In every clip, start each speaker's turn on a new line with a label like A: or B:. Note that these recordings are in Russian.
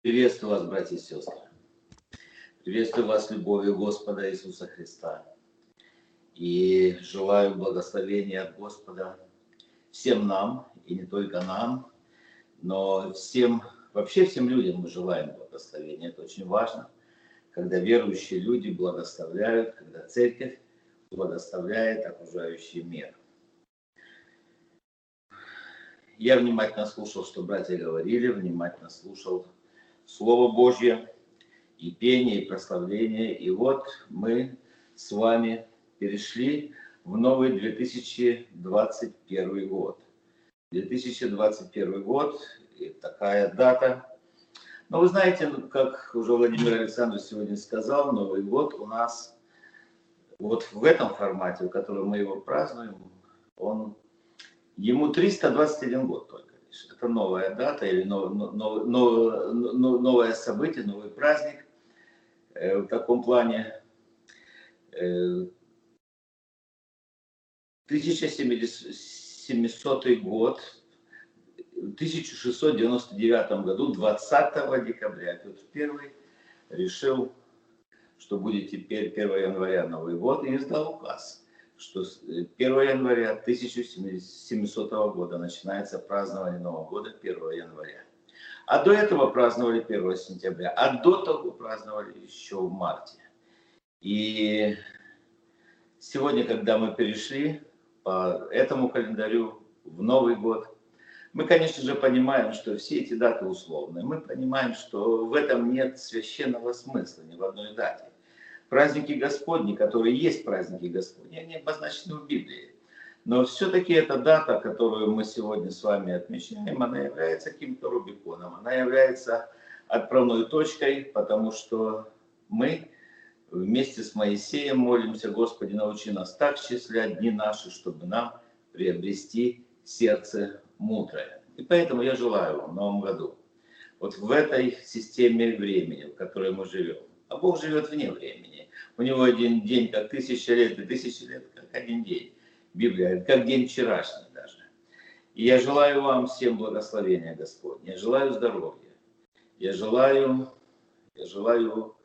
A: Приветствую вас, братья и сестры. Приветствую вас любовью Господа Иисуса Христа. И желаю благословения от Господа всем нам, и не только нам, но всем, вообще всем людям мы желаем благословения. Это очень важно, когда верующие люди благословляют, когда церковь благословляет окружающий мир. Я внимательно слушал, что братья говорили, внимательно слушал Слово Божье, и пение, и прославление. И вот мы с вами перешли в новый 2021 год. 2021 год, и такая дата. Но вы знаете, как уже Владимир Александрович сегодня сказал, Новый год у нас вот в этом формате, в котором мы его празднуем, он, ему 321 год только это новая дата или нов, нов, нов, новое событие, новый праздник э, в таком плане. 1700 э, год, в 1699 году, 20 декабря, Петр I решил, что будет теперь 1 января Новый год, и издал указ что 1 э, января 1700 года начинается празднование Нового года 1 января. А до этого праздновали 1 сентября, а до того праздновали еще в марте. И сегодня, когда мы перешли по этому календарю в Новый год, мы, конечно же, понимаем, что все эти даты условные. Мы понимаем, что в этом нет священного смысла ни в одной дате. Праздники Господни, которые есть праздники Господни, они обозначены в Библии. Но все-таки эта дата, которую мы сегодня с вами отмечаем, она является каким-то Рубиконом, она является отправной точкой, потому что мы вместе с Моисеем молимся, Господи, научи нас так счислять дни наши, чтобы нам приобрести сердце мудрое. И поэтому я желаю вам в новом году, вот в этой системе времени, в которой мы живем, а Бог живет вне времени. У него один день как тысяча лет, и тысяча лет как один день. Библия как день вчерашний даже. И я желаю вам всем благословения Господня. Я желаю здоровья. Я желаю, я желаю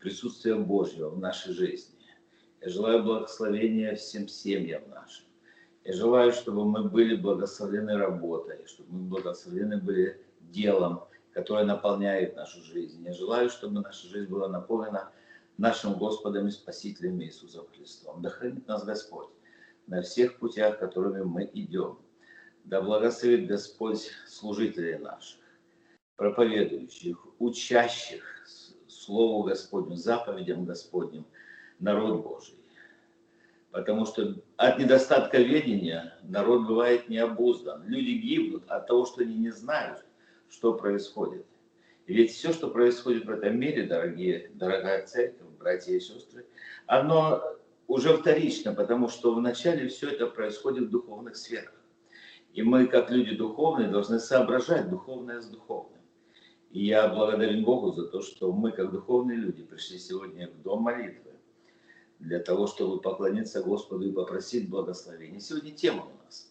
A: присутствия Божьего в нашей жизни. Я желаю благословения всем семьям нашим. Я желаю, чтобы мы были благословлены работой, чтобы мы благословлены были делом, которая наполняет нашу жизнь. Я желаю, чтобы наша жизнь была наполнена нашим Господом и Спасителем Иисусом Христом. Да хранит нас Господь на всех путях, которыми мы идем. Да благословит Господь служителей наших, проповедующих, учащих Слову Господню, заповедям Господним, народ Божий. Потому что от недостатка ведения народ бывает необуздан. Люди гибнут от того, что они не знают, что происходит. И ведь все, что происходит в этом мире, дорогие, дорогая церковь, братья и сестры, оно уже вторично, потому что вначале все это происходит в духовных сферах. И мы, как люди духовные, должны соображать духовное с духовным. И я благодарен Богу за то, что мы, как духовные люди, пришли сегодня в дом молитвы для того, чтобы поклониться Господу и попросить благословения. Сегодня тема у нас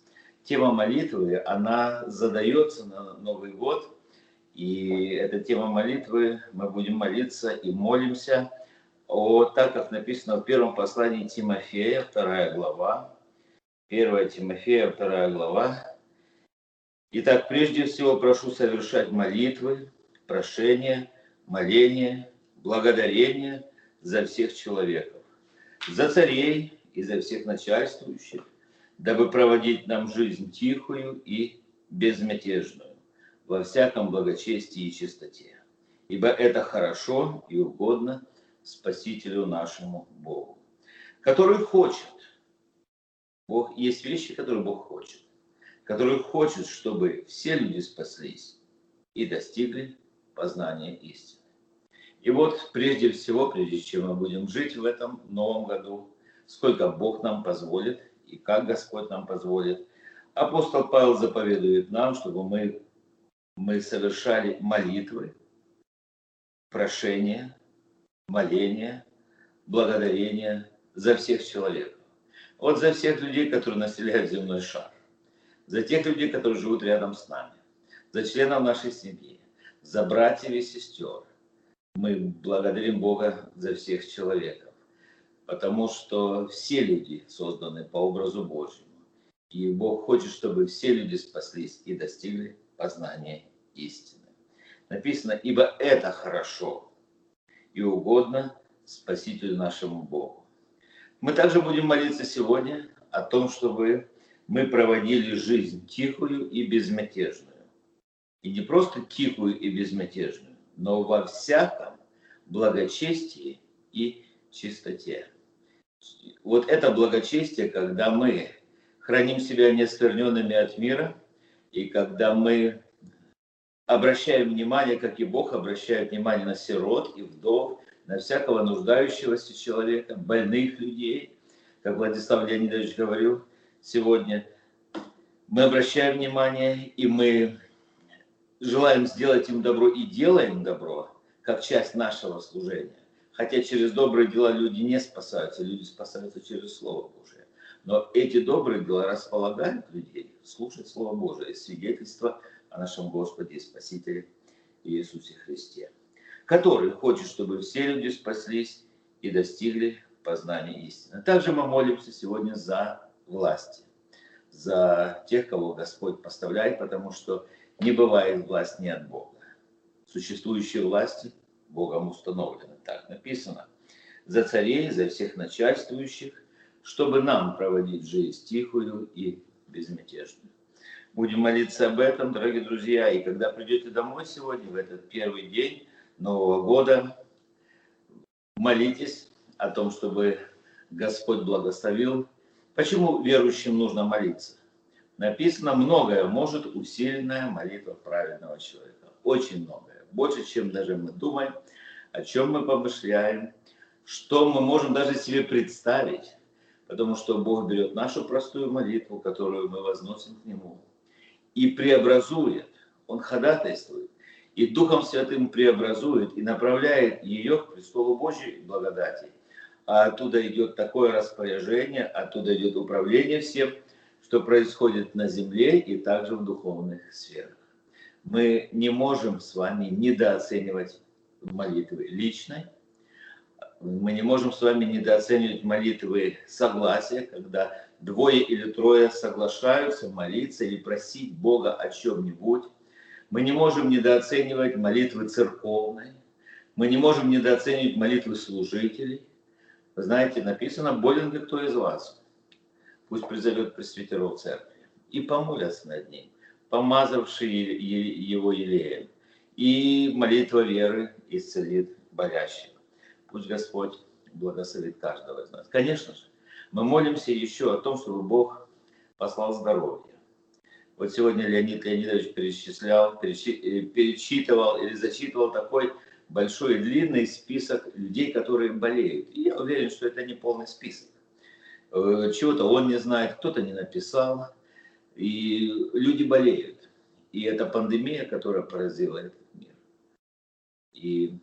A: тема молитвы, она задается на Новый год. И эта тема молитвы, мы будем молиться и молимся о, так как написано в первом послании Тимофея, вторая глава, 1 Тимофея, вторая глава. Итак, прежде всего прошу совершать молитвы, прошения, моления, благодарения за всех человеков, за царей и за всех начальствующих, дабы проводить нам жизнь тихую и безмятежную, во всяком благочестии и чистоте. Ибо это хорошо и угодно Спасителю нашему Богу, который хочет, Бог, есть вещи, которые Бог хочет, который хочет, чтобы все люди спаслись и достигли познания истины. И вот прежде всего, прежде чем мы будем жить в этом новом году, сколько Бог нам позволит, и как Господь нам позволит. Апостол Павел заповедует нам, чтобы мы, мы совершали молитвы, прошения, моления, благодарения за всех человеков. Вот за всех людей, которые населяют земной шар. За тех людей, которые живут рядом с нами. За членов нашей семьи. за братьев и сестер. Мы благодарим Бога за всех человеков, потому что все люди созданы по образу Божьему. И Бог хочет, чтобы все люди спаслись и достигли познания истины. Написано, ибо это хорошо и угодно Спасителю нашему Богу. Мы также будем молиться сегодня о том, чтобы мы проводили жизнь тихую и безмятежную. И не просто тихую и безмятежную, но во всяком благочестии и чистоте. Вот это благочестие, когда мы храним себя нескверненными от мира, и когда мы обращаем внимание, как и Бог обращает внимание на сирот и вдов, на всякого нуждающегося человека, больных людей, как Владислав Леонидович говорил сегодня. Мы обращаем внимание, и мы желаем сделать им добро и делаем добро, как часть нашего служения. Хотя через добрые дела люди не спасаются, люди спасаются через Слово Божие. Но эти добрые дела располагают людей слушать Слово Божие, свидетельство о нашем Господе и Спасителе Иисусе Христе, который хочет, чтобы все люди спаслись и достигли познания истины. Также мы молимся сегодня за власти, за тех, кого Господь поставляет, потому что не бывает власть не от Бога. Существующие власти Богом установлены. Так написано. За царей, за всех начальствующих, чтобы нам проводить жизнь тихую и безмятежную. Будем молиться об этом, дорогие друзья. И когда придете домой сегодня, в этот первый день Нового года, молитесь о том, чтобы Господь благословил. Почему верующим нужно молиться? написано многое может усиленная молитва праведного человека. Очень многое. Больше, чем даже мы думаем, о чем мы помышляем, что мы можем даже себе представить. Потому что Бог берет нашу простую молитву, которую мы возносим к Нему, и преобразует. Он ходатайствует. И Духом Святым преобразует и направляет ее к престолу Божьей благодати. А оттуда идет такое распоряжение, оттуда идет управление всем – что происходит на земле и также в духовных сферах. Мы не можем с вами недооценивать молитвы личной, мы не можем с вами недооценивать молитвы согласия, когда двое или трое соглашаются молиться или просить Бога о чем-нибудь. Мы не можем недооценивать молитвы церковной, мы не можем недооценивать молитвы служителей. Знаете, написано, болен ли кто из вас? пусть призовет пресвитеров церкви, и помолятся над ним, помазавшие его елеем. И молитва веры исцелит болящего. Пусть Господь благословит каждого из нас. Конечно же, мы молимся еще о том, чтобы Бог послал здоровье. Вот сегодня Леонид Леонидович перечислял, э, перечитывал или зачитывал такой большой длинный список людей, которые болеют. И я уверен, что это не полный список. Э, чего-то он не знает, кто-то не написал, и люди болеют. И это пандемия, которая поразила этот мир. И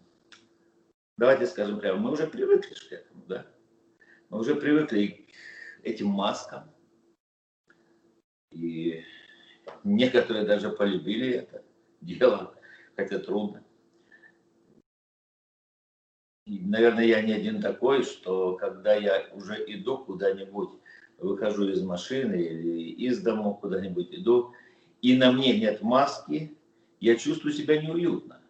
A: давайте скажем прямо, мы уже привыкли к этому? Мы уже привыкли к этим маскам. И некоторые даже полюбили это дело, хотя трудно наверное, я не один такой, что когда я уже иду куда-нибудь, выхожу из машины или из дома куда-нибудь иду, и на мне нет маски, я чувствую себя неуютно.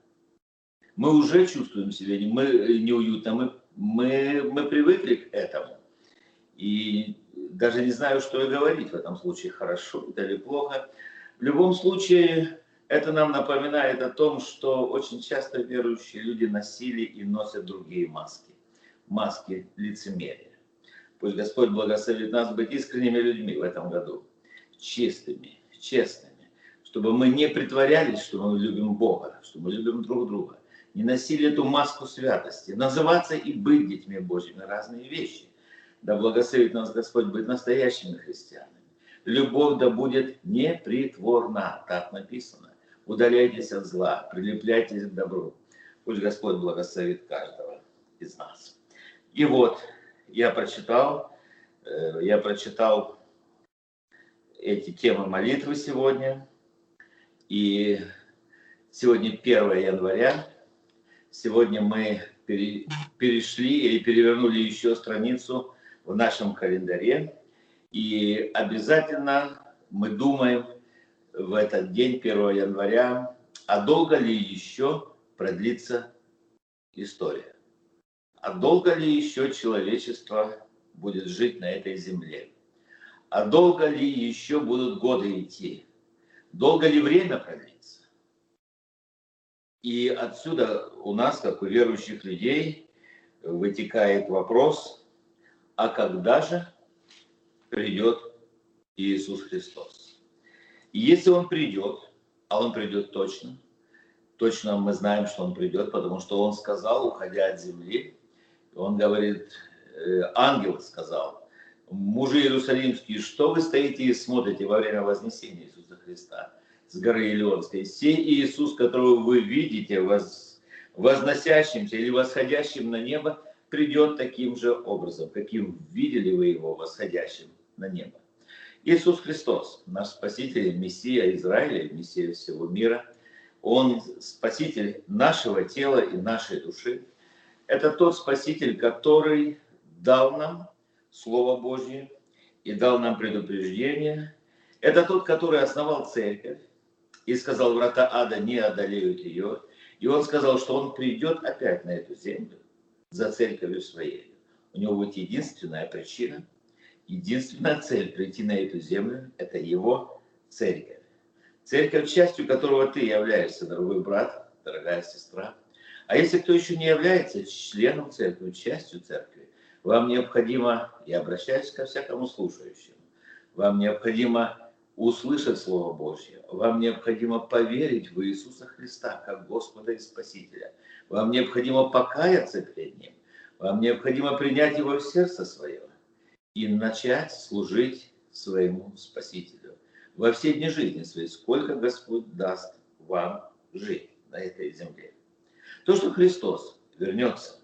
A: Мы уже чувствуем себя не, мы, неуютно, мы, мы, мы привыкли к этому. И даже не знаю, что и говорить в этом случае, хорошо это или плохо. В любом случае, это нам напоминает о том, что очень часто верующие люди носили и носят другие маски. Маски лицемерия. Пусть Господь благословит нас быть искренними людьми в этом году. Чистыми, честными. Чтобы мы не притворялись, что мы любим Бога, что мы любим друг друга. Не носили эту маску святости. Называться и быть детьми Божьими – разные вещи. Да благословит нас Господь быть настоящими христианами. Любовь да будет непритворна, так написано удаляйтесь от зла, прилепляйтесь к добру. Пусть Господь благословит каждого из нас. И вот, я прочитал, э, я прочитал эти темы молитвы сегодня, и Сегодня 1 января. Сегодня мы перешли или перевернули еще страницу в нашем календаре. И обязательно мы думаем в этот день, 1 января, а долго ли еще продлится история? А долго ли еще человечество будет жить на этой земле? А долго ли еще будут годы идти? Долго ли время продлится? И отсюда у нас, как у верующих людей, вытекает вопрос, а когда же придет Иисус Христос? И если Он придет, а Он придет точно, точно мы знаем, что Он придет, потому что Он сказал, уходя от земли, Он говорит, э, ангел сказал, мужи Иерусалимские, что вы стоите и смотрите во время вознесения Иисуса Христа с горы Илионской? Сей Иисус, которого вы видите, воз, возносящимся или восходящим на небо, придет таким же образом, каким видели вы его восходящим на небо. Иисус Христос, наш Спаситель, Мессия Израиля, Мессия всего мира, Он Спаситель нашего тела и нашей души. Это тот Спаситель, который дал нам Слово Божье и дал нам предупреждение. Это тот, который основал церковь и сказал, врата ада не одолеют ее. И он сказал, что он придет опять на эту землю за церковью своей. У него будет единственная причина, единственная цель прийти на эту землю – это его церковь. Церковь, частью которого ты являешься, дорогой брат, дорогая сестра. А если кто еще не является членом церкви, частью церкви, вам необходимо, я обращаюсь ко всякому слушающему, вам необходимо услышать Слово Божье, вам необходимо поверить в Иисуса Христа как Господа и Спасителя, вам необходимо покаяться перед Ним, вам необходимо принять Его в сердце свое и начать служить своему Спасителю во все дни жизни своей, сколько Господь даст вам жить на этой земле. То, что Христос вернется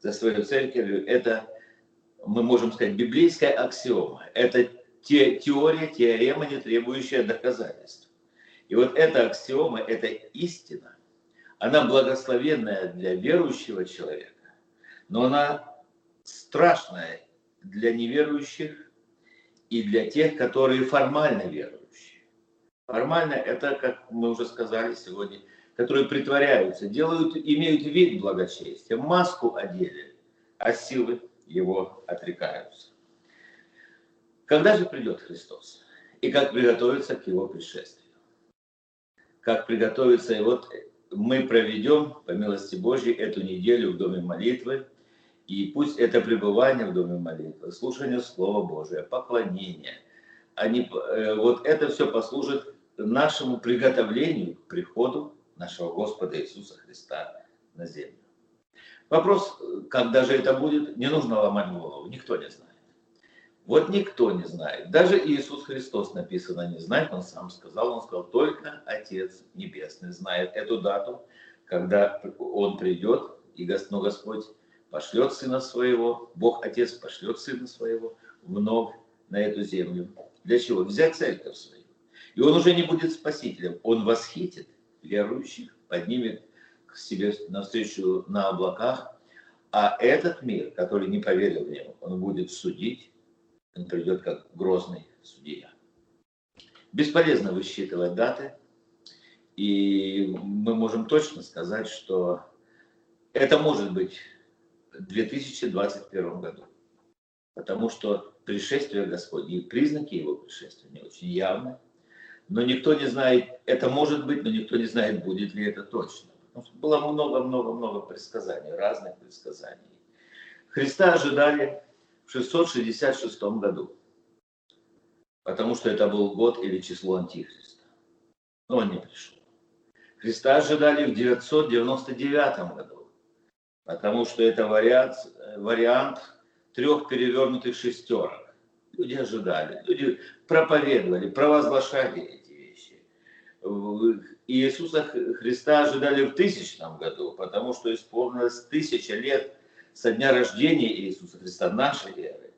A: за свою церковью, это, мы можем сказать, библейская аксиома. Это те, теория, теорема, не требующая доказательств. И вот эта аксиома, эта истина, она благословенная для верующего человека, но она страшная для неверующих и для тех, которые формально верующие. Формально это, как мы уже сказали сегодня, которые притворяются, делают, имеют вид благочестия, маску одели, а силы его отрекаются. Когда же придет Христос? И как приготовиться к его пришествию? Как приготовиться? И вот мы проведем, по милости Божьей, эту неделю в Доме молитвы. И пусть это пребывание в Доме молитвы, слушание Слова Божия, поклонение, они, э, вот это все послужит нашему приготовлению к приходу нашего Господа Иисуса Христа на землю. Вопрос, когда же это будет, не нужно ломать голову, никто не знает. Вот никто не знает. Даже Иисус Христос написано не знает, Он сам сказал, Он сказал, только Отец Небесный знает эту дату, когда Он придет, и но Господь пошлет Сына Своего, Бог Отец пошлет Сына Своего вновь на эту землю. Для чего? Взять церковь свою. И Он уже не будет спасителем, Он восхитит верующих, поднимет к себе навстречу на облаках, а этот мир, который не поверил в Него, он будет судить, он придет как грозный судья. Бесполезно высчитывать даты, и мы можем точно сказать, что это может быть в 2021 году, потому что пришествие Господне и признаки Его пришествия не очень явны, но никто не знает, это может быть, но никто не знает, будет ли это точно. Было много-много-много предсказаний, разных предсказаний. Христа ожидали в 666 году, потому что это был год или число Антихриста. Но он не пришел. Христа ожидали в 999 году, потому что это вариант, вариант трех перевернутых шестерок. Люди ожидали, люди проповедовали, провозглашали эти вещи. Иисуса Христа ожидали в тысячном году, потому что исполнилось тысяча лет со дня рождения Иисуса Христа, нашей веры.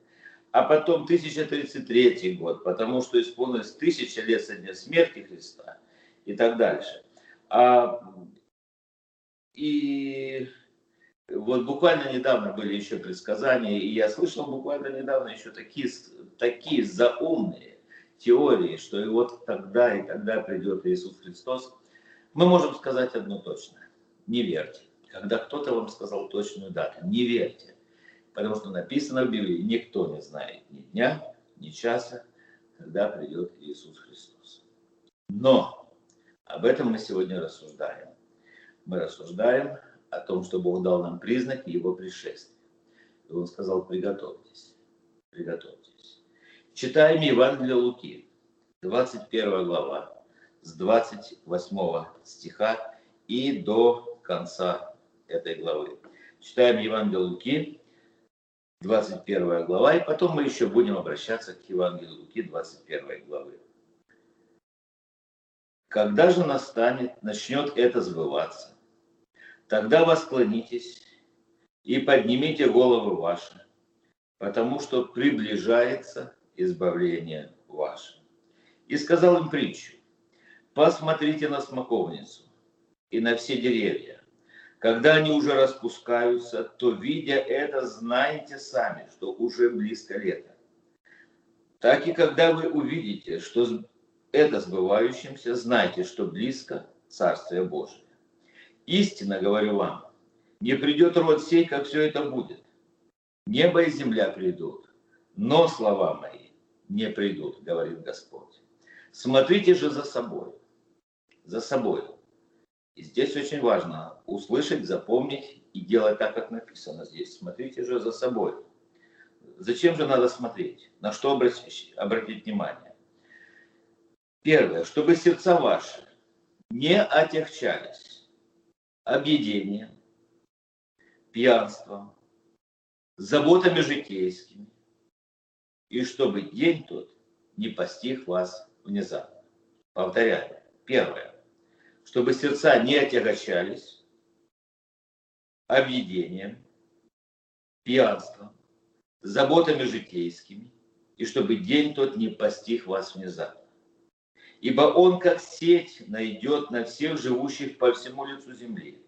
A: А потом 1033 год, потому что исполнилось тысяча лет со дня смерти Христа и так дальше. А, и вот буквально недавно были еще предсказания, и я слышал буквально недавно еще такие, такие заумные теории, что и вот тогда и тогда придет Иисус Христос. Мы можем сказать одно точно. Не верьте. Когда кто-то вам сказал точную дату, не верьте. Потому что написано в Библии, никто не знает ни дня, ни часа, когда придет Иисус Христос. Но об этом мы сегодня рассуждаем. Мы рассуждаем о том, что Бог дал нам признаки Его пришествия. И Он сказал, приготовьтесь, приготовьтесь. Читаем Евангелие Луки, 21 глава, с 28 стиха и до конца этой главы. Читаем Евангелие Луки, 21 глава, и потом мы еще будем обращаться к Евангелию Луки, 21 главы. Когда же настанет, начнет это сбываться, Тогда восклонитесь и поднимите головы ваши, потому что приближается избавление ваше. И сказал им притчу, посмотрите на смоковницу и на все деревья. Когда они уже распускаются, то, видя это, знаете сами, что уже близко лето. Так и когда вы увидите, что это сбывающимся, знайте, что близко Царствие Божие. Истинно говорю вам, не придет род сей, как все это будет. Небо и земля придут, но слова мои не придут, говорит Господь. Смотрите же за собой, за собой. И здесь очень важно услышать, запомнить и делать так, как написано здесь. Смотрите же за собой. Зачем же надо смотреть? На что обратить, внимание? Первое, чтобы сердца ваши не отягчались объедением, пьянством, заботами житейскими, и чтобы день тот не постиг вас внезапно. Повторяю. Первое. Чтобы сердца не отягощались объедением, пьянством, заботами житейскими, и чтобы день тот не постиг вас внезапно. Ибо он, как сеть, найдет на всех живущих по всему лицу земли.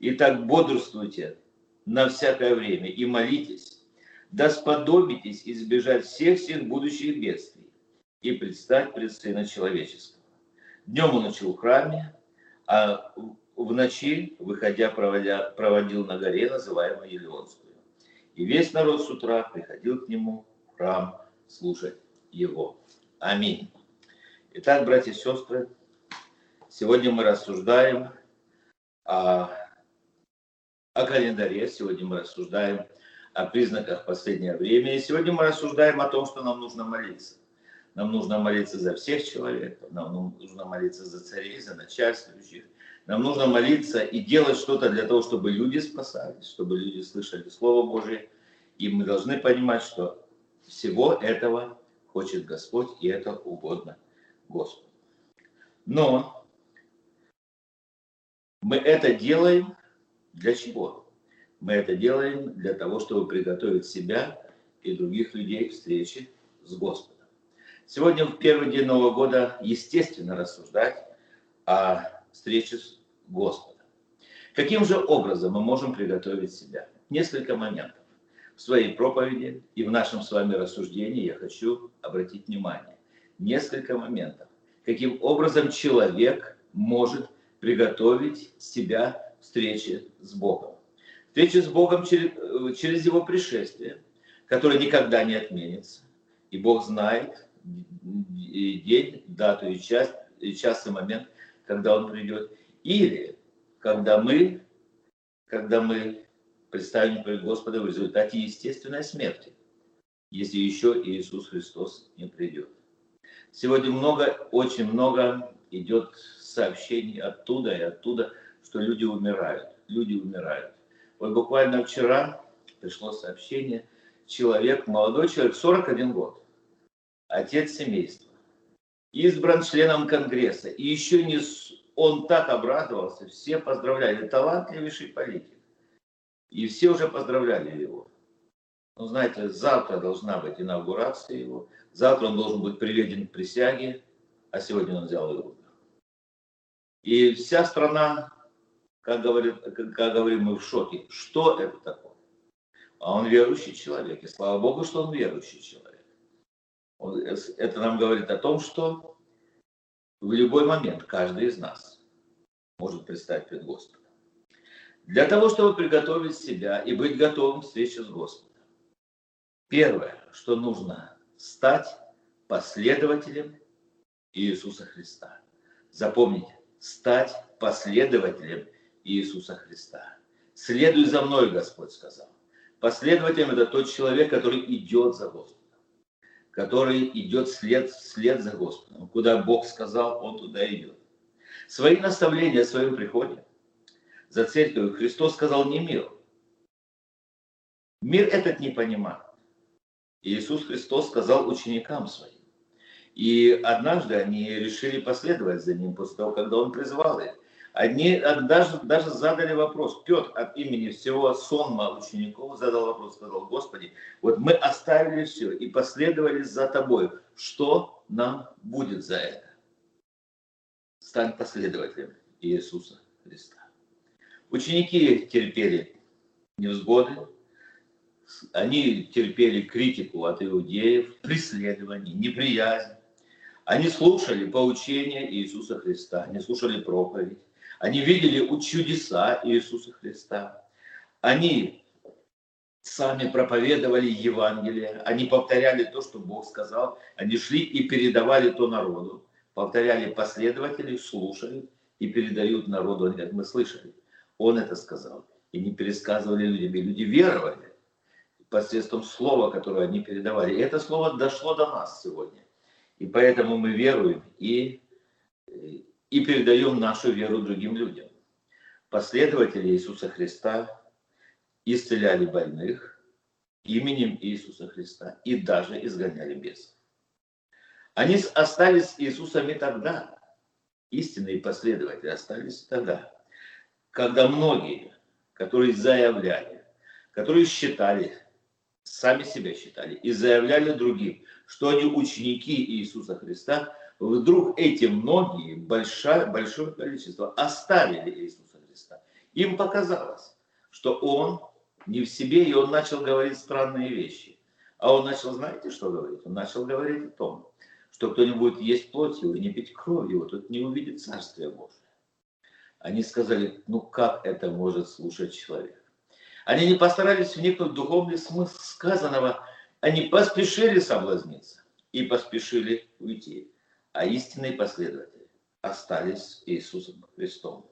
A: Итак, бодрствуйте на всякое время и молитесь, да сподобитесь избежать всех всех будущих бедствий и предстать пред Сына Человеческого. Днем он учил в храме, а в ночи, выходя, проводя, проводил на горе, называемую Елеонскую. И весь народ с утра приходил к нему в храм слушать его. Аминь. Итак, братья и сестры, сегодня мы рассуждаем о, о календаре, сегодня мы рассуждаем о признаках последнего времени, сегодня мы рассуждаем о том, что нам нужно молиться. Нам нужно молиться за всех человеков, нам нужно молиться за царей, за начальствующих, нам нужно молиться и делать что-то для того, чтобы люди спасались, чтобы люди слышали Слово Божие. И мы должны понимать, что всего этого хочет Господь, и это угодно Господу. Но мы это делаем для чего? Мы это делаем для того, чтобы приготовить себя и других людей к встрече с Господом. Сегодня в первый день Нового года естественно рассуждать о встрече с Господом. Каким же образом мы можем приготовить себя? Несколько моментов. В своей проповеди и в нашем с вами рассуждении я хочу обратить внимание несколько моментов. Каким образом человек может приготовить себя к встрече с Богом. Встреча с Богом через, э, через его пришествие, которое никогда не отменится. И Бог знает день, дату и час, и час и момент, когда Он придет. Или когда мы, когда мы представим перед Господом в результате естественной смерти, если еще Иисус Христос не придет. Сегодня много, очень много идет сообщений оттуда и оттуда, что люди умирают. Люди умирают. Вот буквально вчера пришло сообщение, человек, молодой человек, 41 год, отец семейства, избран членом Конгресса, и еще не он так обрадовался, все поздравляли, талантливейший политик, и все уже поздравляли его. Ну, знаете, завтра должна быть инаугурация его, завтра он должен быть приведен к присяге, а сегодня он взял умер. И вся страна, как, говорит, как говорим мы, в шоке. Что это такое? А он верующий человек. И слава Богу, что он верующий человек. Он, это нам говорит о том, что в любой момент каждый из нас может предстать пред Господом. Для того, чтобы приготовить себя и быть готовым к встрече с Господом. Первое, что нужно, стать последователем Иисуса Христа. Запомните, стать последователем Иисуса Христа. Следуй за мной, Господь сказал. Последователем это тот человек, который идет за Господом, который идет след, след за Господом. Куда Бог сказал, он туда идет. Свои наставления о своем приходе за церковью Христос сказал не миру. Мир этот не понимает. Иисус Христос сказал ученикам своим. И однажды они решили последовать за ним после того, когда он призвал их. Они даже, даже задали вопрос. Петр от имени всего сонма учеников задал вопрос, сказал, Господи, вот мы оставили все и последовали за Тобой. Что нам будет за это? Стань последователем Иисуса Христа. Ученики терпели невзгоды, они терпели критику от иудеев, преследование, неприязнь. Они слушали поучения Иисуса Христа, они слушали проповедь, они видели чудеса Иисуса Христа. Они сами проповедовали Евангелие, они повторяли то, что Бог сказал, они шли и передавали то народу, повторяли последователи, слушали и передают народу, они говорят, мы слышали, он это сказал. И не пересказывали людям, и люди веровали посредством слова, которое они передавали. И это слово дошло до нас сегодня. И поэтому мы веруем и, и передаем нашу веру другим людям. Последователи Иисуса Христа исцеляли больных именем Иисуса Христа и даже изгоняли бесов. Они остались Иисусами тогда, истинные последователи остались тогда, когда многие, которые заявляли, которые считали, сами себя считали и заявляли другим, что они ученики Иисуса Христа, вдруг эти многие, большое, большое количество, оставили Иисуса Христа. Им показалось, что он не в себе, и он начал говорить странные вещи. А он начал, знаете, что говорить? Он начал говорить о том, что кто нибудь есть плоть его и не пить кровь его, тот не увидит Царствие Божие. Они сказали, ну как это может слушать человек? Они не постарались вникнуть в духовный смысл сказанного, они поспешили соблазниться и поспешили уйти. А истинные последователи остались Иисусом Христом.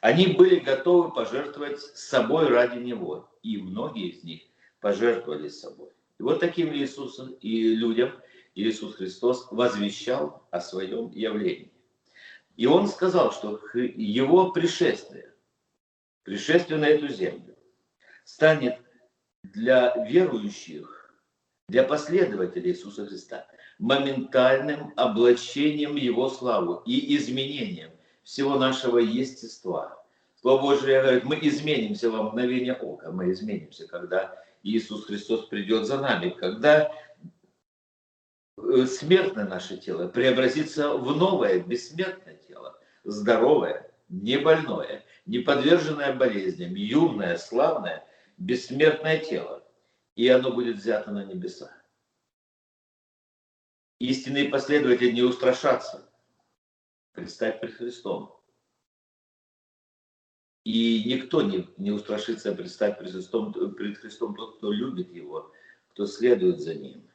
A: Они были готовы пожертвовать собой ради Него, и многие из них пожертвовали собой. И вот таким Иисусом и людям Иисус Христос возвещал о своем явлении. И он сказал, что его пришествие, пришествие на эту землю, станет для верующих, для последователей Иисуса Христа моментальным облачением Его славу и изменением всего нашего естества. Слово Божие говорит, мы изменимся во мгновение ока, мы изменимся, когда Иисус Христос придет за нами, когда Э, смертное наше тело преобразится в новое, бессмертное тело, здоровое, не больное, не подверженное болезням, юное, славное, бессмертное тело. И оно будет взято на небеса. Истинные последователи не устрашатся предстать пред Христом. И никто не, не устрашится предстать пред Христом, пред Христом тот, кто любит Его, кто следует за Ним.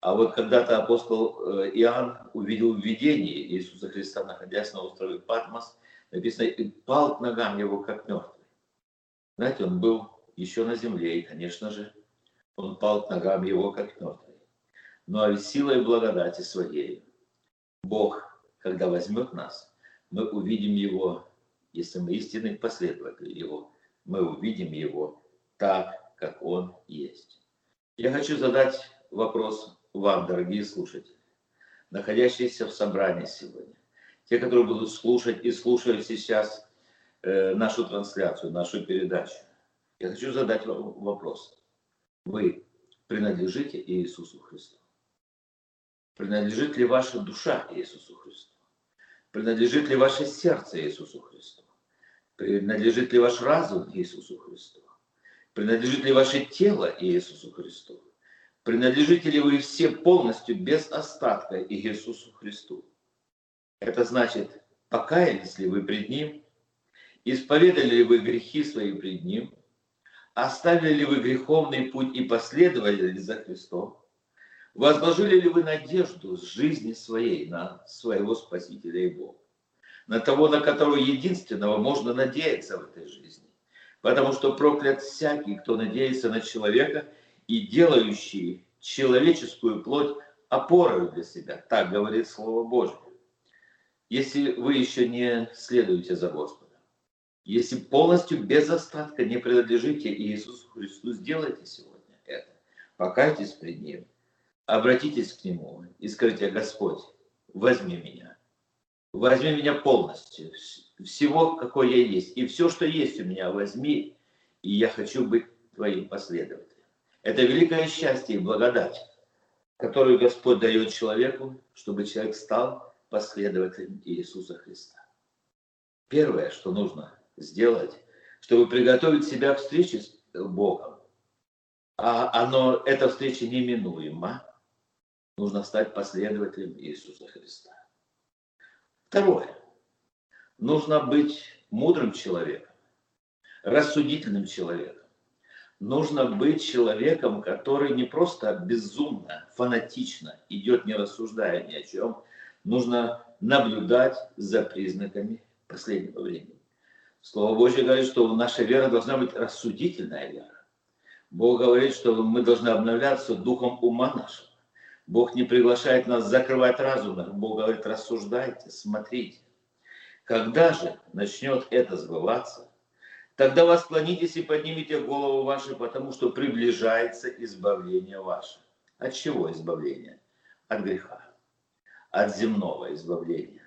A: А вот когда-то апостол э, Иоанн увидел видение Иисуса Христа, находясь на острове Патмос, написано, и пал к ногам его, как мертвый. Знаете, он был еще на земле, и, конечно же, он пал к ногам его, как мертвый. Но ну, силой благодати своей Бог, когда возьмет нас, мы увидим его, если мы истинные последователи его, мы увидим его так, как он есть. Я хочу задать вопрос вам, дорогие слушатели, находящиеся в собрании сегодня, те, которые будут слушать и слушают сейчас э, нашу трансляцию, нашу передачу. Я хочу задать вам вопрос. Вы принадлежите Иисусу Христу? Принадлежит ли ваша душа Иисусу Христу? Принадлежит ли ваше сердце Иисусу Христу? Принадлежит ли ваш разум Иисусу Христу? Принадлежит ли ваше тело Иисусу Христу? Принадлежите ли вы все полностью, без остатка Иисусу Христу? Это значит, покаялись ли вы пред Ним, исповедали ли вы грехи свои пред Ним, оставили ли вы греховный путь и последовали ли за Христом, возложили ли вы надежду с жизни своей на своего Спасителя и Бога, на того, на которого единственного можно надеяться в этой жизни потому что проклят всякий, кто надеется на человека и делающий человеческую плоть опорой для себя. Так говорит Слово Божье. Если вы еще не следуете за Господом, если полностью без остатка не принадлежите Иисусу Христу, сделайте сегодня это. Покайтесь пред Ним, обратитесь к Нему и скажите, Господь, возьми меня. Возьми меня полностью, всего, какой я есть. И все, что есть у меня, возьми, и я хочу быть твоим последователем. Это великое счастье и благодать, которую Господь дает человеку, чтобы человек стал последователем Иисуса Христа. Первое, что нужно сделать, чтобы приготовить себя к встрече с Богом, а оно, эта встреча неминуема, нужно стать последователем Иисуса Христа. Второе нужно быть мудрым человеком, рассудительным человеком. Нужно быть человеком, который не просто безумно, фанатично идет, не рассуждая ни о чем. Нужно наблюдать за признаками последнего времени. Слово Божье говорит, что наша вера должна быть рассудительная вера. Бог говорит, что мы должны обновляться духом ума нашего. Бог не приглашает нас закрывать разум. Бог говорит, рассуждайте, смотрите. Когда же начнет это сбываться, тогда восклонитесь и поднимите голову вашу, потому что приближается избавление ваше. От чего избавление? От греха, от земного избавления,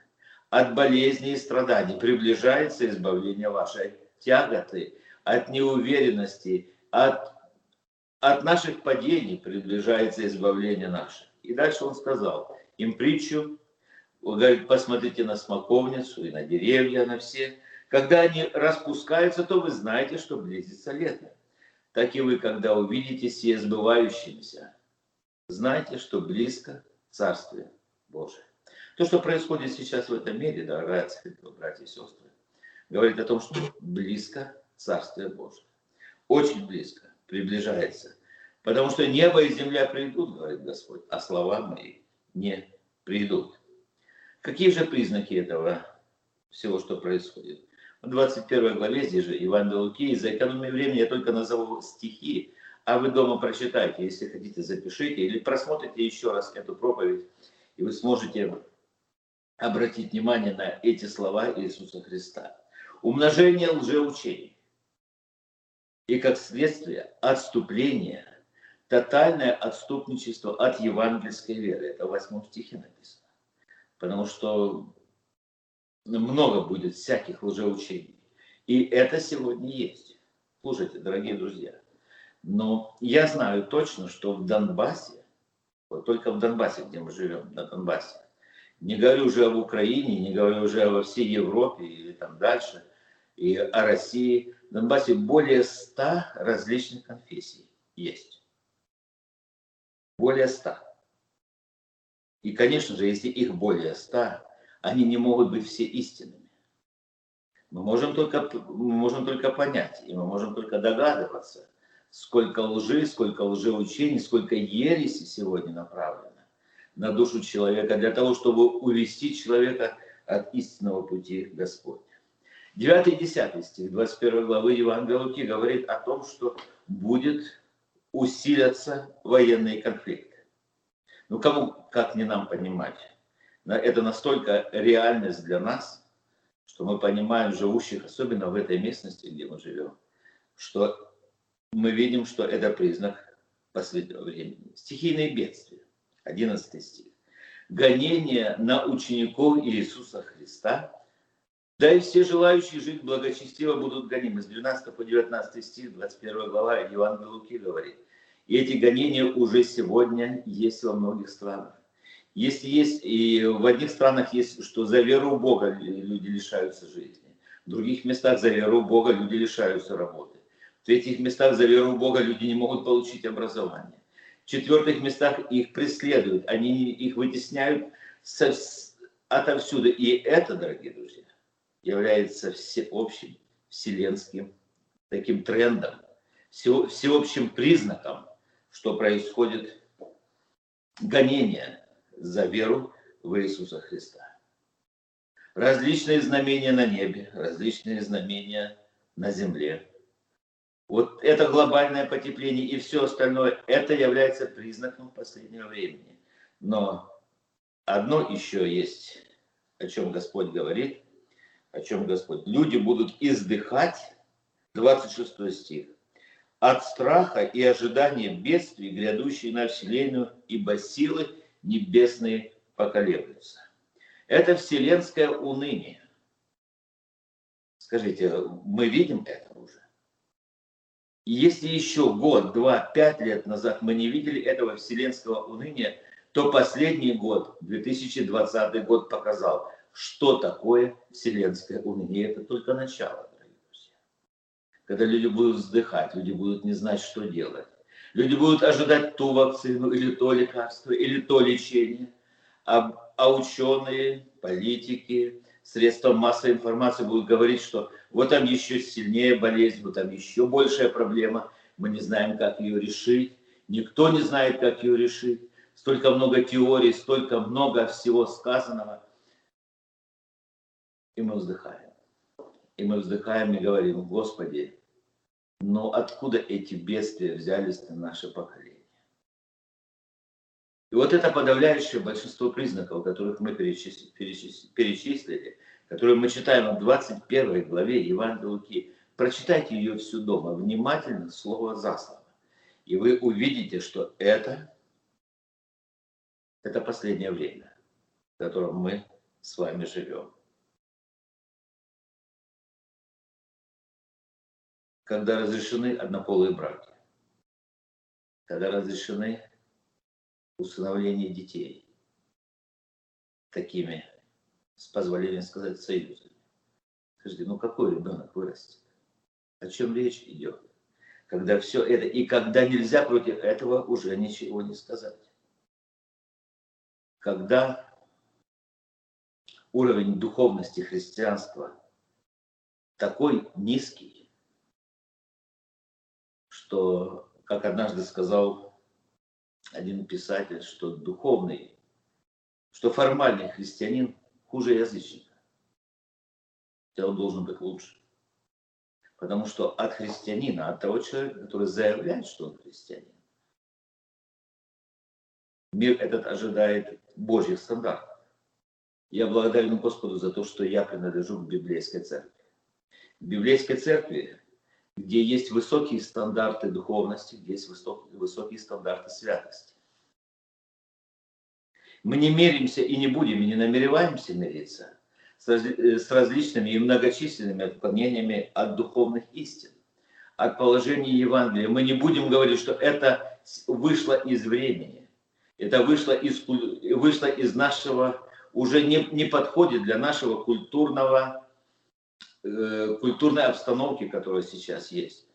A: от болезней и страданий. Приближается избавление ваше от тяготы, от неуверенности, от, от наших падений приближается избавление наше. И дальше он сказал им притчу говорит, посмотрите на смоковницу и на деревья, на все. Когда они распускаются, то вы знаете, что близится лето. Так и вы, когда увидите все сбывающимся, знайте, что близко Царствие Божие. То, что происходит сейчас в этом мире, дорогая церковь, братья и сестры, говорит о том, что близко Царствие Божие. Очень близко, приближается. Потому что небо и земля придут, говорит Господь, а слова мои не придут. Какие же признаки этого всего, что происходит? В 21 главе, здесь же Иван Луки, из-за экономии времени я только назову стихи, а вы дома прочитайте, если хотите, запишите или просмотрите еще раз эту проповедь, и вы сможете обратить внимание на эти слова Иисуса Христа. Умножение лжеучений и, как следствие, отступление, тотальное отступничество от евангельской веры. Это в 8 стихе написано потому что много будет всяких лжеучений. И это сегодня есть. Слушайте, дорогие друзья, но я знаю точно, что в Донбассе, вот только в Донбассе, где мы живем, на Донбассе, не говорю уже об Украине, не говорю уже во всей Европе или там дальше, и о России, в Донбассе более ста различных конфессий есть. Более ста. И, конечно же, если их более ста, они не могут быть все истинными. Мы можем только, мы можем только понять, и мы можем только догадываться, сколько лжи, сколько лжеучений, сколько ереси сегодня направлено на душу человека для того, чтобы увести человека от истинного пути Господня. 9 и 10 стих 21 главы Евангелия Луки говорит о том, что будет усиляться военный конфликт. Ну, кому, как не нам понимать? Это настолько реальность для нас, что мы понимаем, живущих, особенно в этой местности, где мы живем, что мы видим, что это признак последнего времени. Стихийные бедствия. 11 стих. Гонение на учеников Иисуса Христа, да и все желающие жить благочестиво будут гонимы. С 12 по 19 стих, 21 глава Евангелия Луки говорит. И эти гонения уже сегодня есть во многих странах. Если есть, и в одних странах есть, что за веру в Бога люди лишаются жизни. В других местах за веру в Бога люди лишаются работы. В третьих местах за веру в Бога люди не могут получить образование. В четвертых местах их преследуют, они их вытесняют со, отовсюду. И это, дорогие друзья, является всеобщим, вселенским таким трендом, всеобщим признаком, что происходит гонение за веру в Иисуса Христа. Различные знамения на небе, различные знамения на земле. Вот это глобальное потепление и все остальное, это является признаком последнего времени. Но одно еще есть, о чем Господь говорит, о чем Господь. Люди будут издыхать, 26 стих, от страха и ожидания бедствий, грядущей на Вселенную, ибо силы небесные поколеблются. Это вселенское уныние. Скажите, мы видим это уже? И если еще год, два, пять лет назад мы не видели этого вселенского уныния, то последний год, 2020 год показал, что такое вселенское уныние. Это только начало когда люди будут вздыхать, люди будут не знать, что делать. Люди будут ожидать ту вакцину или то лекарство, или то лечение. А, а ученые, политики, средства массовой информации будут говорить, что вот там еще сильнее болезнь, вот там еще большая проблема, мы не знаем, как ее решить, никто не знает, как ее решить. Столько много теорий, столько много всего сказанного. И мы вздыхаем. И мы вздыхаем и говорим, Господи, но откуда эти бедствия взялись на наше поколение? И вот это подавляющее большинство признаков, которых мы перечислили, перечислили которые мы читаем в 21 главе Евангелия Луки. Прочитайте ее всю дома, внимательно, слово за слово. И вы увидите, что это, это последнее время, в котором мы с вами живем. Когда разрешены однополые браки, когда разрешены усыновление детей такими, с позволения сказать, союзами. Скажите, ну какой ребенок вырастет? О чем речь идет? Когда все это, и когда нельзя против этого уже ничего не сказать. Когда уровень духовности христианства такой низкий, что, как однажды сказал один писатель, что духовный, что формальный христианин хуже язычника. Хотя он должен быть лучше. Потому что от христианина, от того человека, который заявляет, что он христианин, мир этот ожидает Божьих стандартов. Я благодарен Господу за то, что я принадлежу к библейской церкви. В библейской церкви где есть высокие стандарты духовности, где есть высокие стандарты святости. Мы не меримся и не будем, и не намереваемся мириться с э, различными и многочисленными отклонениями от духовных истин, от положения Евангелия. Мы не будем говорить, что это вышло из времени, это вышло из, вышло из нашего, уже не, не подходит для нашего культурного Э, культурной обстановки, которая сейчас есть.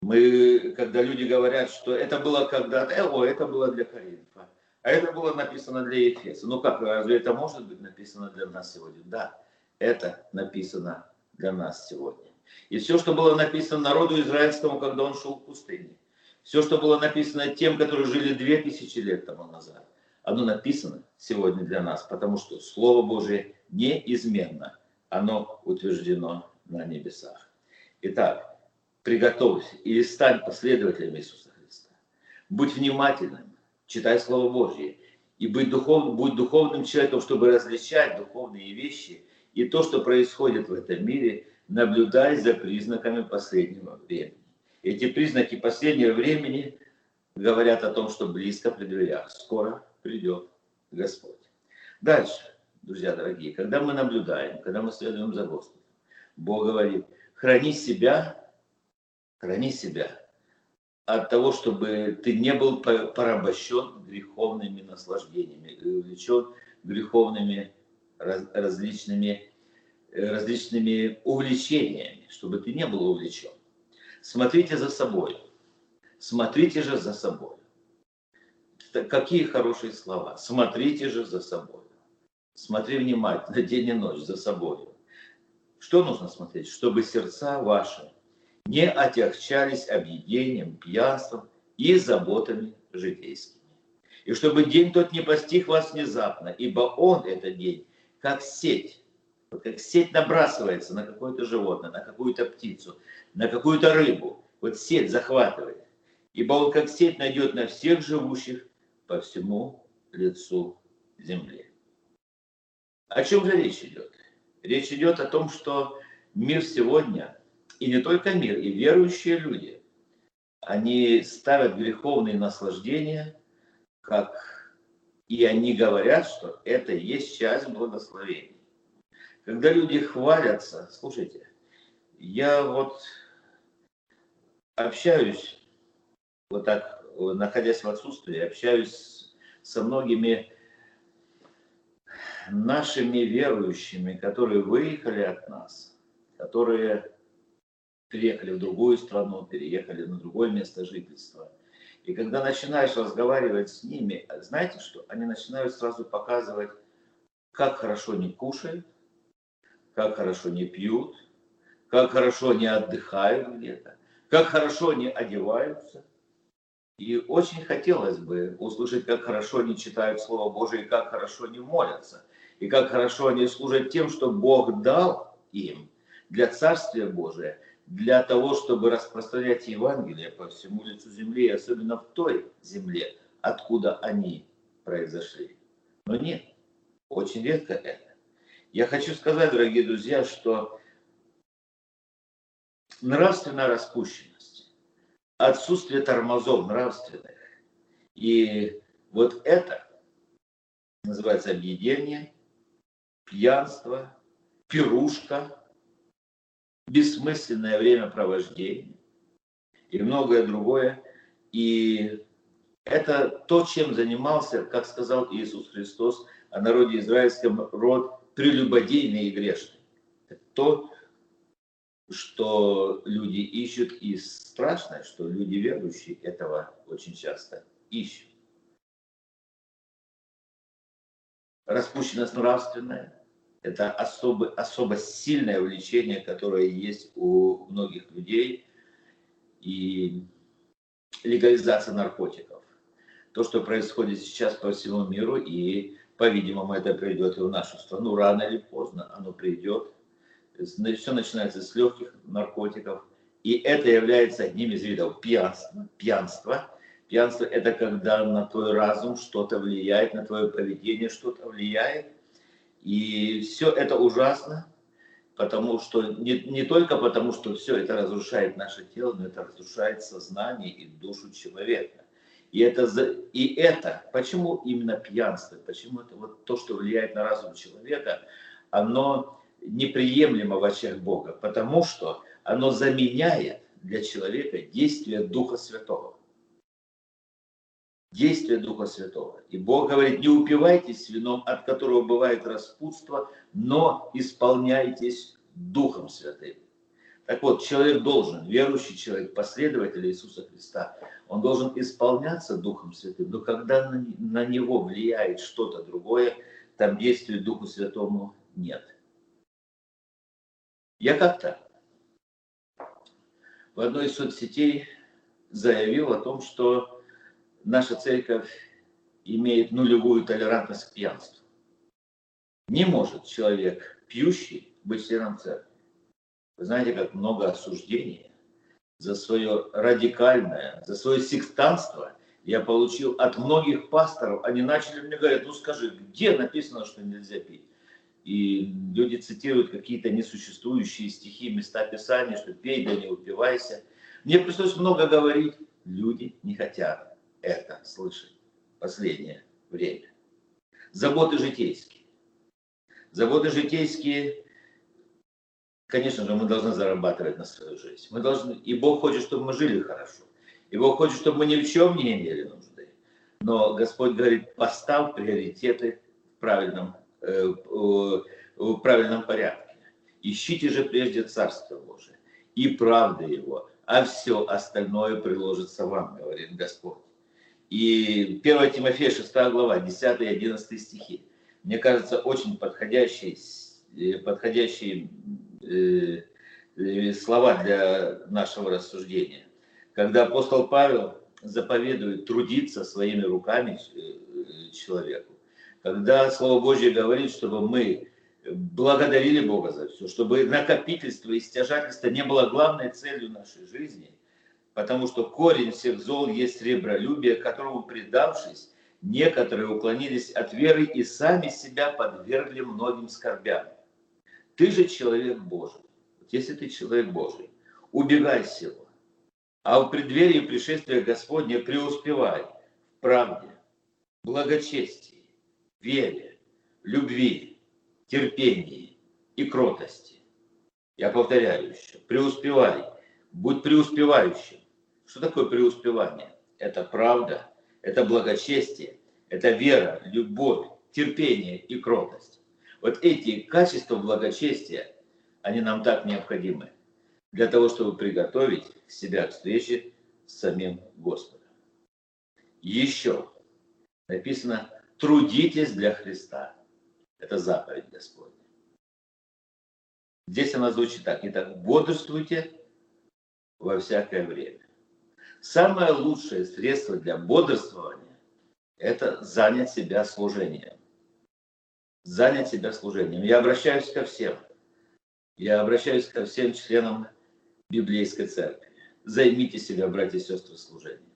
A: Мы, когда люди говорят, что это было когда-то, э, о, это было для Коринфа, а это было написано для Ефеса. Ну как, разве это может быть написано для нас сегодня? Да, это написано для нас сегодня. И все, что было написано народу израильскому, когда он шел в пустыне, все, что было написано тем, которые жили две тысячи лет тому назад, оно написано сегодня для нас, потому что Слово Божие неизменно оно утверждено на небесах. Итак, приготовься и стань последователем Иисуса Христа. Будь внимательным, читай Слово Божье, и будь, духов, будь духовным человеком, чтобы различать духовные вещи и то, что происходит в этом мире, наблюдай за признаками последнего времени. Эти признаки последнего времени говорят о том, что близко при дверях, скоро придет Господь. Дальше друзья дорогие, когда мы наблюдаем, когда мы следуем за Господом, Бог говорит, храни себя, храни себя от того, чтобы ты не был порабощен греховными наслаждениями, увлечен греховными различными, различными увлечениями, чтобы ты не был увлечен. Смотрите за собой. Смотрите же за собой. Какие хорошие слова. Смотрите же за собой. Смотри внимательно, день и ночь за собой. Что нужно смотреть? Чтобы сердца ваши не отягчались объедением, пьянством и заботами житейскими. И чтобы день тот не постиг вас внезапно, ибо он, этот день, как сеть, как сеть набрасывается на какое-то животное, на какую-то птицу, на какую-то рыбу. Вот сеть захватывает. Ибо он как сеть найдет на всех живущих по всему лицу земли. О чем же речь идет? Речь идет о том, что мир сегодня и не только мир, и верующие люди, они ставят греховные наслаждения, как и они говорят, что это и есть часть благословения. Когда люди хвалятся, слушайте, я вот общаюсь, вот так, находясь в отсутствии, общаюсь со многими нашими верующими, которые выехали от нас, которые переехали в другую страну, переехали на другое место жительства. И когда начинаешь разговаривать с ними, знаете что? Они начинают сразу показывать, как хорошо не кушают, как хорошо не пьют, как хорошо не отдыхают где-то, как хорошо не одеваются. И очень хотелось бы услышать, как хорошо они читают Слово Божие, как хорошо они молятся, и как хорошо они служат тем, что Бог дал им для Царствия Божия – для того, чтобы распространять Евангелие по всему лицу земли, и особенно в той земле, откуда они произошли. Но нет, очень редко это. Я хочу сказать, дорогие друзья, что нравственная распущенность, отсутствие тормозов нравственных, и вот это называется объедение, пьянство, пирушка – бессмысленное времяпровождение и многое другое. И это то, чем занимался, как сказал Иисус Христос о народе израильском, род прелюбодейный и грешный. Это то, что люди ищут, и страшное, что люди верующие этого очень часто ищут. Распущенность нравственная, это особо, особо сильное влечение, которое есть у многих людей. И легализация наркотиков. То, что происходит сейчас по всему миру, и, по-видимому, это придет и в нашу страну, рано или поздно оно придет. Все начинается с легких наркотиков. И это является одним из видов пьянства. Пьянство, пьянство – это когда на твой разум что-то влияет, на твое поведение что-то влияет – и все это ужасно, потому что не, не только потому, что все это разрушает наше тело, но это разрушает сознание и душу человека. И это, и это, почему именно пьянство, почему это вот то, что влияет на разум человека, оно неприемлемо в очах Бога, потому что оно заменяет для человека действие Духа Святого действие Духа Святого. И Бог говорит, не упивайтесь вином, от которого бывает распутство, но исполняйтесь Духом Святым. Так вот, человек должен, верующий человек, последователь Иисуса Христа, он должен исполняться Духом Святым, но когда на, него влияет что-то другое, там действия Духу Святому нет. Я как-то в одной из соцсетей заявил о том, что наша церковь имеет нулевую толерантность к пьянству. Не может человек пьющий быть членом церкви. Вы знаете, как много осуждения за свое радикальное, за свое сектантство я получил от многих пасторов. Они начали мне говорить, ну скажи, где написано, что нельзя пить? И люди цитируют какие-то несуществующие стихи, места Писания, что пей, да не упивайся. Мне пришлось много говорить, люди не хотят это слышать последнее время. Заботы житейские. Заботы житейские, конечно же, мы должны зарабатывать на свою жизнь. Мы должны, и Бог хочет, чтобы мы жили хорошо. И Бог хочет, чтобы мы ни в чем не имели нужды. Но Господь говорит, поставь приоритеты в правильном, э, в правильном порядке. Ищите же прежде Царство Божие и правды Его, а все остальное приложится вам, говорит Господь. И 1 Тимофея 6 глава, 10 и 11 стихи. Мне кажется, очень подходящие, э, подходящие э, э, слова для нашего рассуждения. Когда апостол Павел заповедует трудиться своими руками человеку, когда Слово Божье говорит, чтобы мы благодарили Бога за все, чтобы накопительство и стяжательство не было главной целью нашей жизни, потому что корень всех зол есть сребролюбие, которому предавшись, некоторые уклонились от веры и сами себя подвергли многим скорбям. Ты же человек Божий. Если ты человек Божий, убегай сего. А в преддверии пришествия Господня преуспевай в правде, благочестии, вере, любви, терпении и кротости. Я повторяю еще, преуспевай, будь преуспевающим что такое преуспевание? Это правда, это благочестие, это вера, любовь, терпение и кротость. Вот эти качества благочестия, они нам так необходимы для того, чтобы приготовить себя к встрече с самим Господом. Еще написано «трудитесь для Христа». Это заповедь Господня. Здесь она звучит так. Итак, бодрствуйте во всякое время. Самое лучшее средство для бодрствования – это занять себя служением. Занять себя служением. Я обращаюсь ко всем. Я обращаюсь ко всем членам библейской церкви. Займите себя, братья и сестры, служением.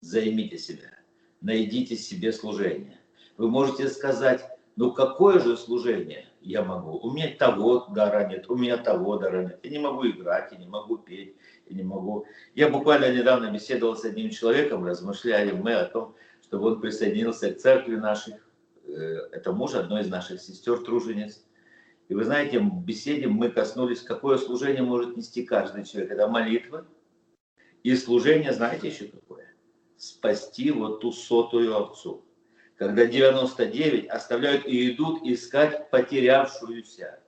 A: Займите себя. Найдите себе служение. Вы можете сказать, ну какое же служение я могу? У меня того дара нет, у меня того дара нет. Я не могу играть, я не могу петь, не могу. Я буквально недавно беседовал с одним человеком, размышляли мы о том, чтобы он присоединился к церкви нашей. Э, это муж одной из наших сестер, тружениц. И вы знаете, в беседе мы коснулись, какое служение может нести каждый человек. Это молитва. И служение, знаете еще какое? Спасти вот ту сотую овцу. Когда 99 оставляют и идут искать потерявшуюся.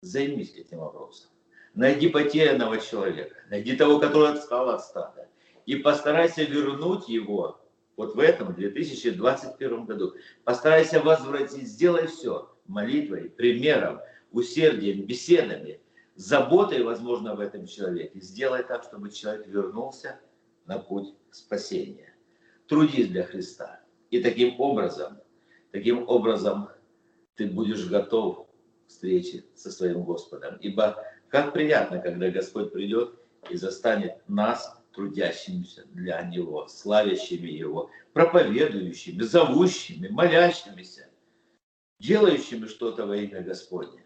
A: Займись этим вопросом. Найди потерянного человека, найди того, который отстал от стада, и постарайся вернуть его вот в этом 2021 году. Постарайся возвратить, сделай все молитвой, примером, усердием, беседами, заботой, возможно, в этом человеке. Сделай так, чтобы человек вернулся на путь спасения. Трудись для Христа. И таким образом, таким образом ты будешь готов к встрече со своим Господом. Ибо как приятно, когда Господь придет и застанет нас, трудящимися для Него, славящими Его, проповедующими, зовущими, молящимися, делающими что-то во имя Господне.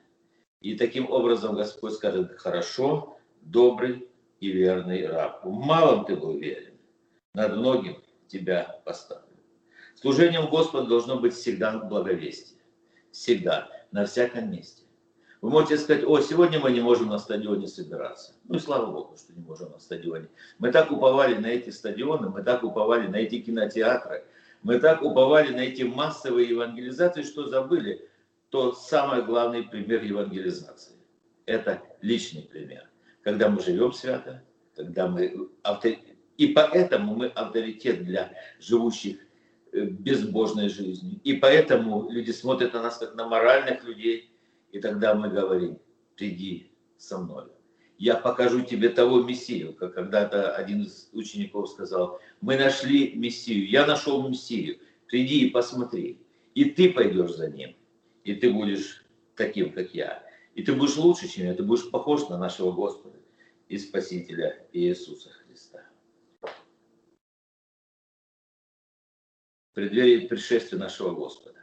A: И таким образом Господь скажет, хорошо, добрый и верный раб. В малом ты был верен, над многим тебя поставлю. Служением Господа должно быть всегда благовестие. Всегда, на всяком месте. Вы можете сказать, о, сегодня мы не можем на стадионе собираться. Ну и слава Богу, что не можем на стадионе. Мы так уповали на эти стадионы, мы так уповали на эти кинотеатры, мы так уповали на эти массовые евангелизации, что забыли то самый главный пример евангелизации. Это личный пример. Когда мы живем свято, когда мы авторитет, и поэтому мы авторитет для живущих э, безбожной жизнью. И поэтому люди смотрят на нас как на моральных людей – и тогда мы говорим, приди со мной. Я покажу тебе того Мессию, как когда-то один из учеников сказал, мы нашли Мессию, я нашел Мессию, приди и посмотри. И ты пойдешь за ним, и ты будешь таким, как я. И ты будешь лучше, чем я, ты будешь похож на нашего Господа и Спасителя Иисуса Христа. В преддверии пришествия нашего Господа.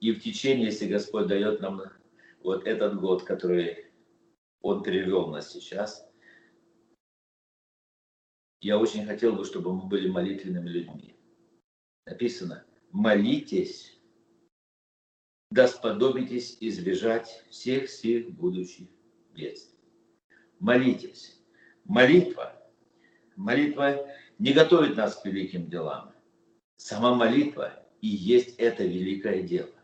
A: И в течение, если Господь дает нам вот этот год, который Он перевел нас сейчас, я очень хотел бы, чтобы мы были молитвенными людьми. Написано, молитесь, да сподобитесь избежать всех всех будущих бедствий. Молитесь. Молитва, Молитва не готовит нас к великим делам. Сама молитва и есть это великое дело.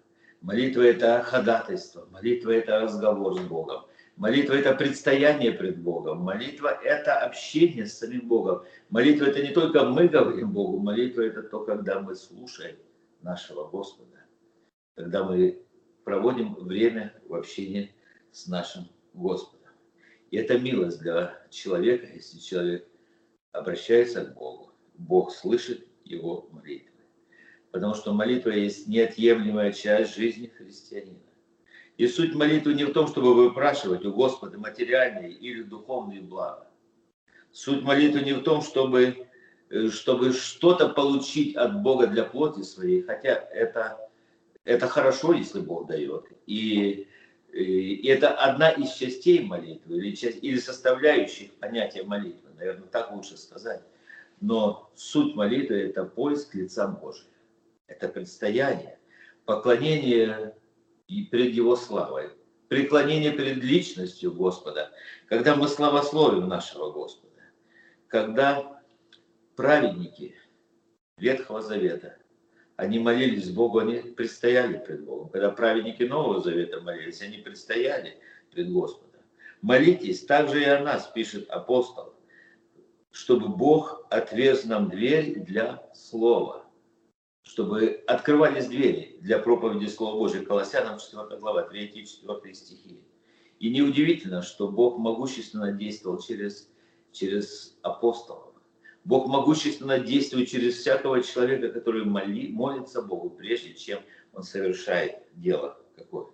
A: Молитва – это ходатайство, молитва – это разговор с Богом, молитва – это предстояние пред Богом, молитва – это общение с самим Богом. Молитва – это не только мы говорим Богу, молитва – это то, когда мы слушаем нашего Господа, когда мы проводим время в общении с нашим Господом. И это милость для человека, если человек обращается к Богу. Бог слышит его молитвы потому что молитва есть неотъемлемая часть жизни христианина. И суть молитвы не в том, чтобы выпрашивать у Господа материальные или духовные блага. Суть молитвы не в том, чтобы, э, чтобы что-то получить от Бога для плоти своей, хотя это, это хорошо, если Бог дает. И, и это одна из частей молитвы или, часть, или составляющих понятия молитвы, наверное, так лучше сказать. Но суть молитвы – это поиск лица Божия это предстояние, поклонение перед Его славой, преклонение перед личностью Господа, когда мы славословим нашего Господа, когда праведники Ветхого Завета, они молились Богу, они предстояли пред Богом. Когда праведники Нового Завета молились, они предстояли пред Господом. Молитесь, также и о нас, пишет апостол, чтобы Бог отвез нам дверь для слова чтобы открывались двери для проповеди Слова Божьего. Колоссянам 4 глава, 3 и 4 стихи. И неудивительно, что Бог могущественно действовал через, через апостолов. Бог могущественно действует через всякого человека, который моли, молится Богу, прежде чем он совершает дело какое-то.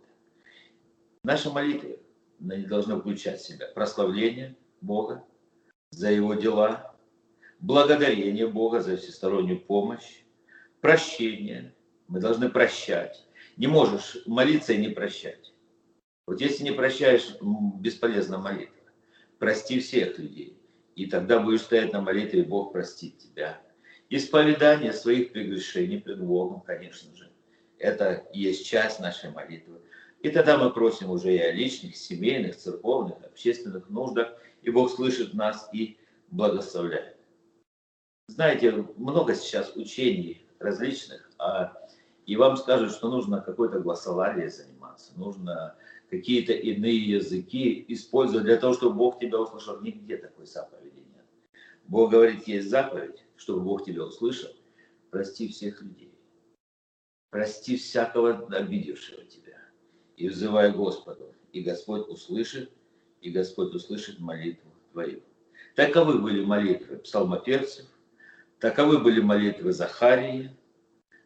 A: Наша молитва не должна включать в себя прославление Бога за Его дела, благодарение Бога за всестороннюю помощь, прощение. Мы должны прощать. Не можешь молиться и не прощать. Вот если не прощаешь, бесполезна молитва. Прости всех людей. И тогда будешь стоять на молитве, и Бог простит тебя. Исповедание своих прегрешений пред Богом, конечно же. Это есть часть нашей молитвы. И тогда мы просим уже и о личных, семейных, церковных, общественных нуждах. И Бог слышит нас и благословляет. Знаете, много сейчас учений различных, а, и вам скажут, что нужно какой-то гласоларией заниматься, нужно какие-то иные языки использовать для того, чтобы Бог тебя услышал. Нигде такой заповеди нет. Бог говорит, есть заповедь, чтобы Бог тебя услышал. Прости всех людей. Прости всякого обидевшего тебя. И взывай Господу. И Господь услышит, и Господь услышит молитву твою. Таковы были молитвы псалмоперцев, Таковы были молитвы Захарии,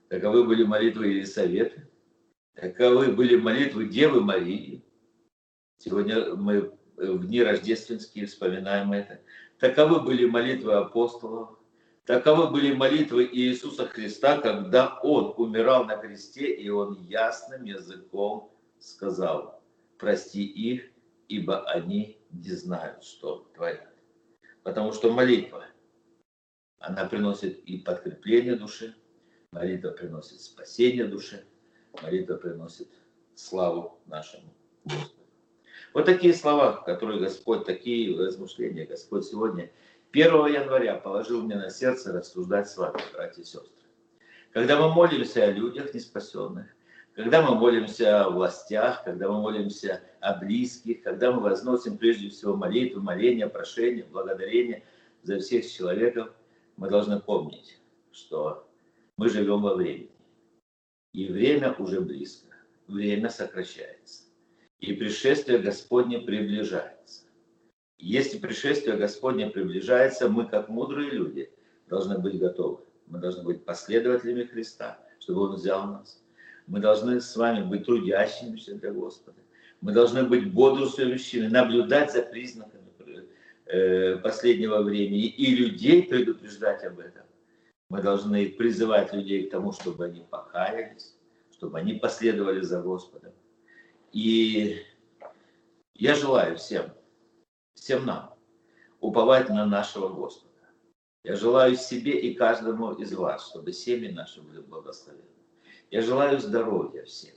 A: таковы были молитвы Елисаветы, таковы были молитвы Девы Марии. Сегодня мы в дни рождественские вспоминаем это. Таковы были молитвы апостолов, таковы были молитвы Иисуса Христа, когда Он умирал на кресте, и Он ясным языком сказал, прости их, ибо они не знают, что творят. Потому что молитва она приносит и подкрепление души, молитва приносит спасение души, молитва приносит славу нашему Господу. Вот такие слова, которые Господь, такие размышления Господь сегодня 1 января положил мне на сердце рассуждать с вами, братья и сестры. Когда мы молимся о людях неспасенных, когда мы молимся о властях, когда мы молимся о близких, когда мы возносим прежде всего молитву, моление, прошение, благодарение за всех человеков – мы должны помнить, что мы живем во времени. И время уже близко. Время сокращается. И пришествие Господне приближается. Если пришествие Господне приближается, мы, как мудрые люди, должны быть готовы. Мы должны быть последователями Христа, чтобы Он взял нас. Мы должны с вами быть трудящимися для Господа. Мы должны быть бодрствующими, наблюдать за признаками Э, последнего времени и людей предупреждать об этом. Мы должны призывать людей к тому, чтобы они покаялись, чтобы они последовали за Господом. И я желаю всем, всем нам уповать на нашего Господа. Я желаю себе и каждому из вас, чтобы семьи наши были благословены. Я желаю здоровья всем.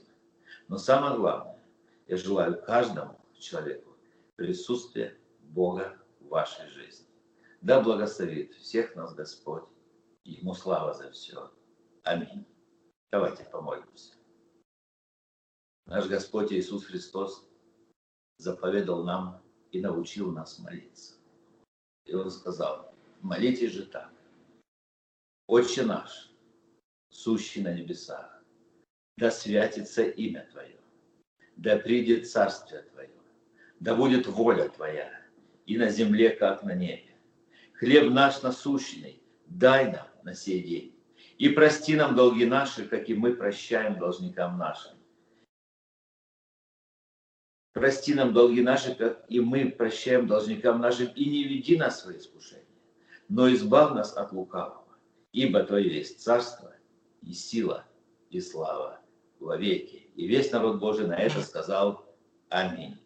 A: Но самое главное, я желаю каждому человеку присутствия Бога вашей жизни. Да благословит всех нас Господь. Ему слава за все. Аминь. Давайте помолимся. Наш Господь Иисус Христос заповедал нам и научил нас молиться. И Он сказал, молитесь же так. Отче наш, сущий на небесах, да святится имя Твое, да придет царствие Твое, да будет воля Твоя и на земле, как на небе. Хлеб наш насущный дай нам на сей день. И прости нам долги наши, как и мы прощаем должникам нашим. Прости нам долги наши, как и мы прощаем должникам нашим, и не веди нас в свои искушения, но избавь нас от лукавого, ибо Твое есть царство и сила и слава во веки. И весь народ Божий на это сказал Аминь.